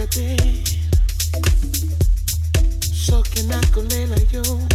Nganzela ya motema na yo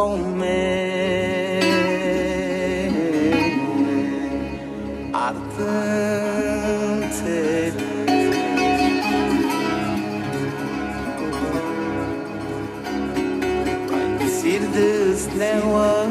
sortars com me ardente Sirdes neua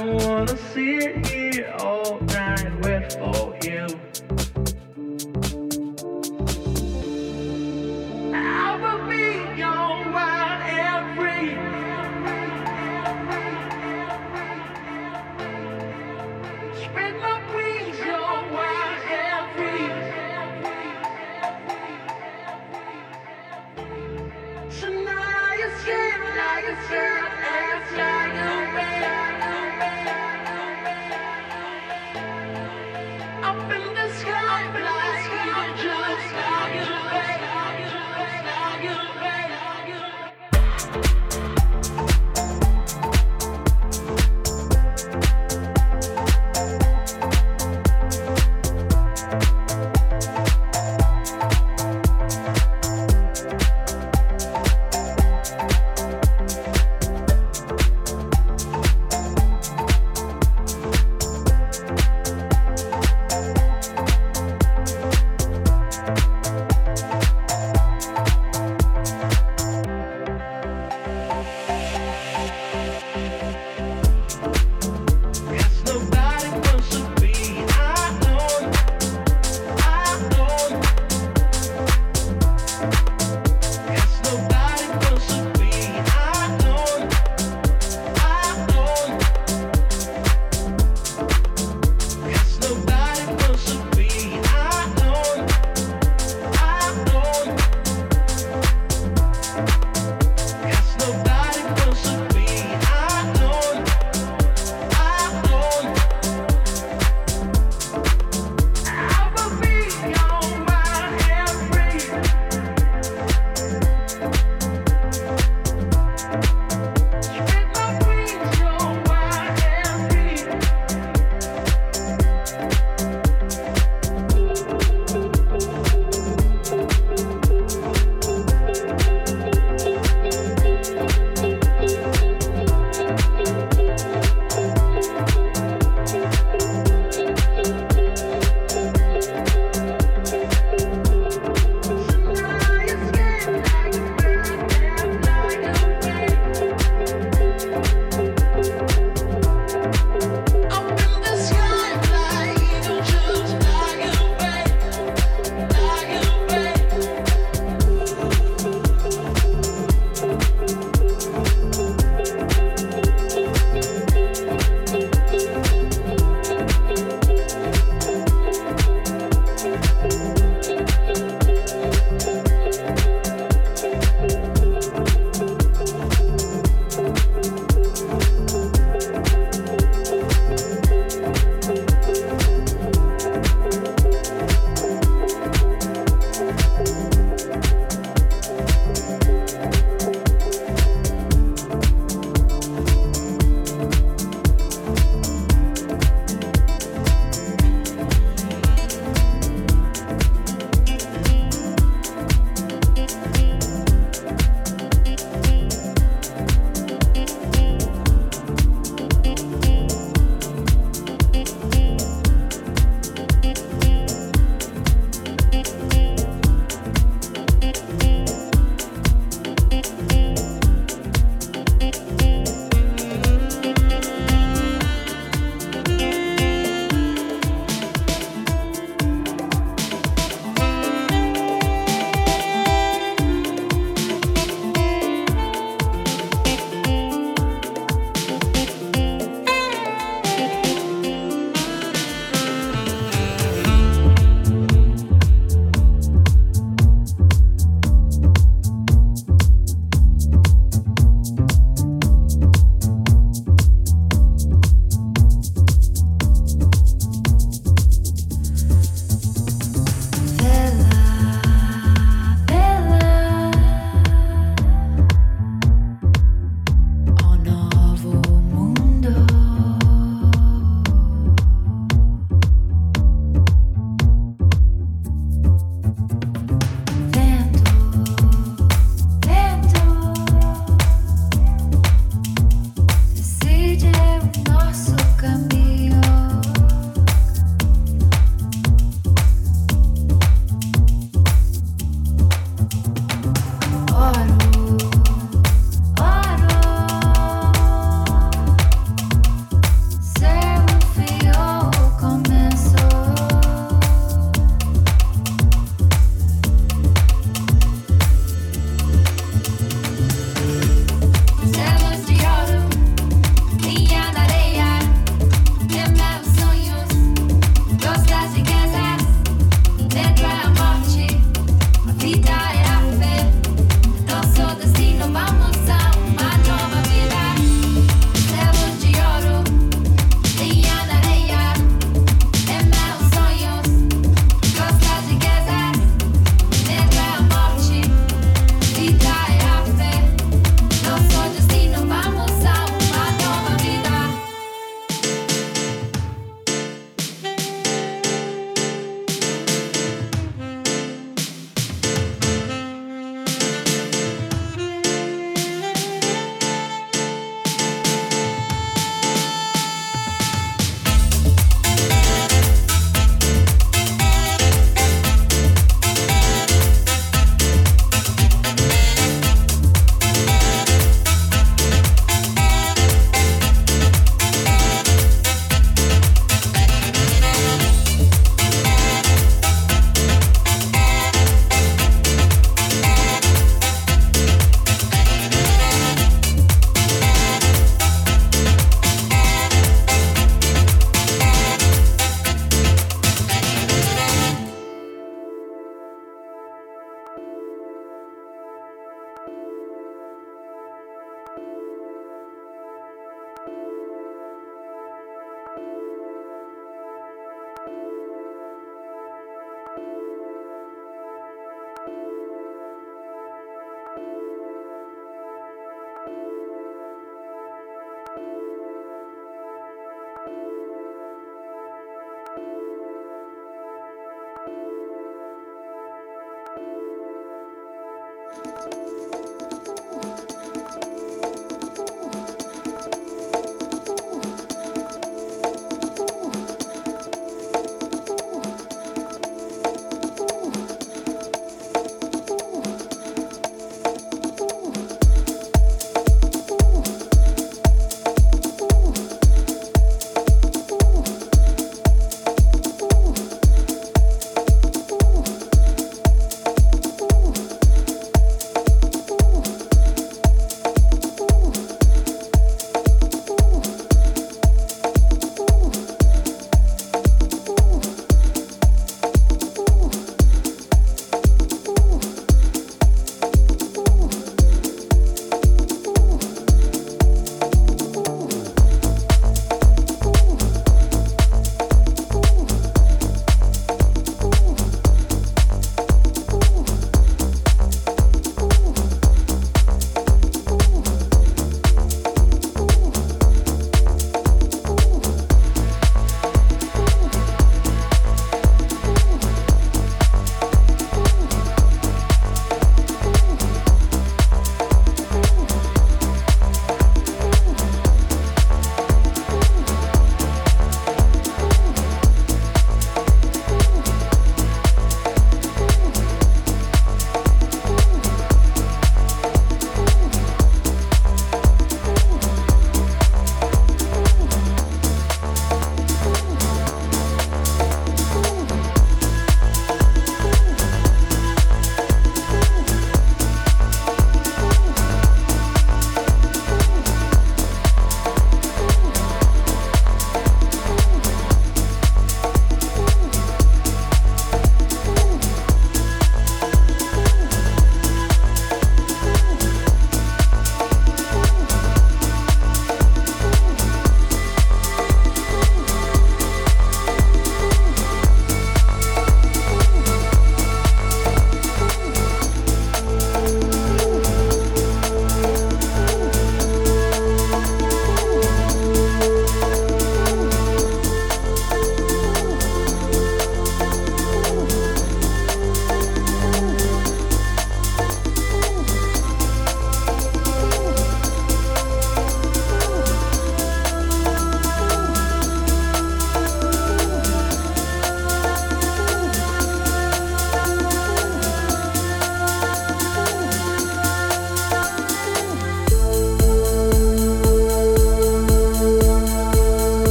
don't wanna sit here all night, wait for you.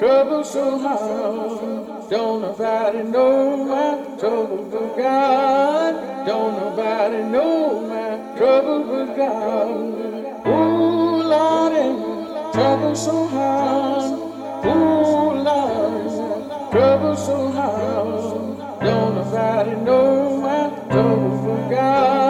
Trouble so hard. Don't nobody know my trouble but God. Don't nobody know my trouble but God. Ooh, Lord, trouble so hard. Ooh, Lord, trouble so hard. Don't nobody know my trouble but God.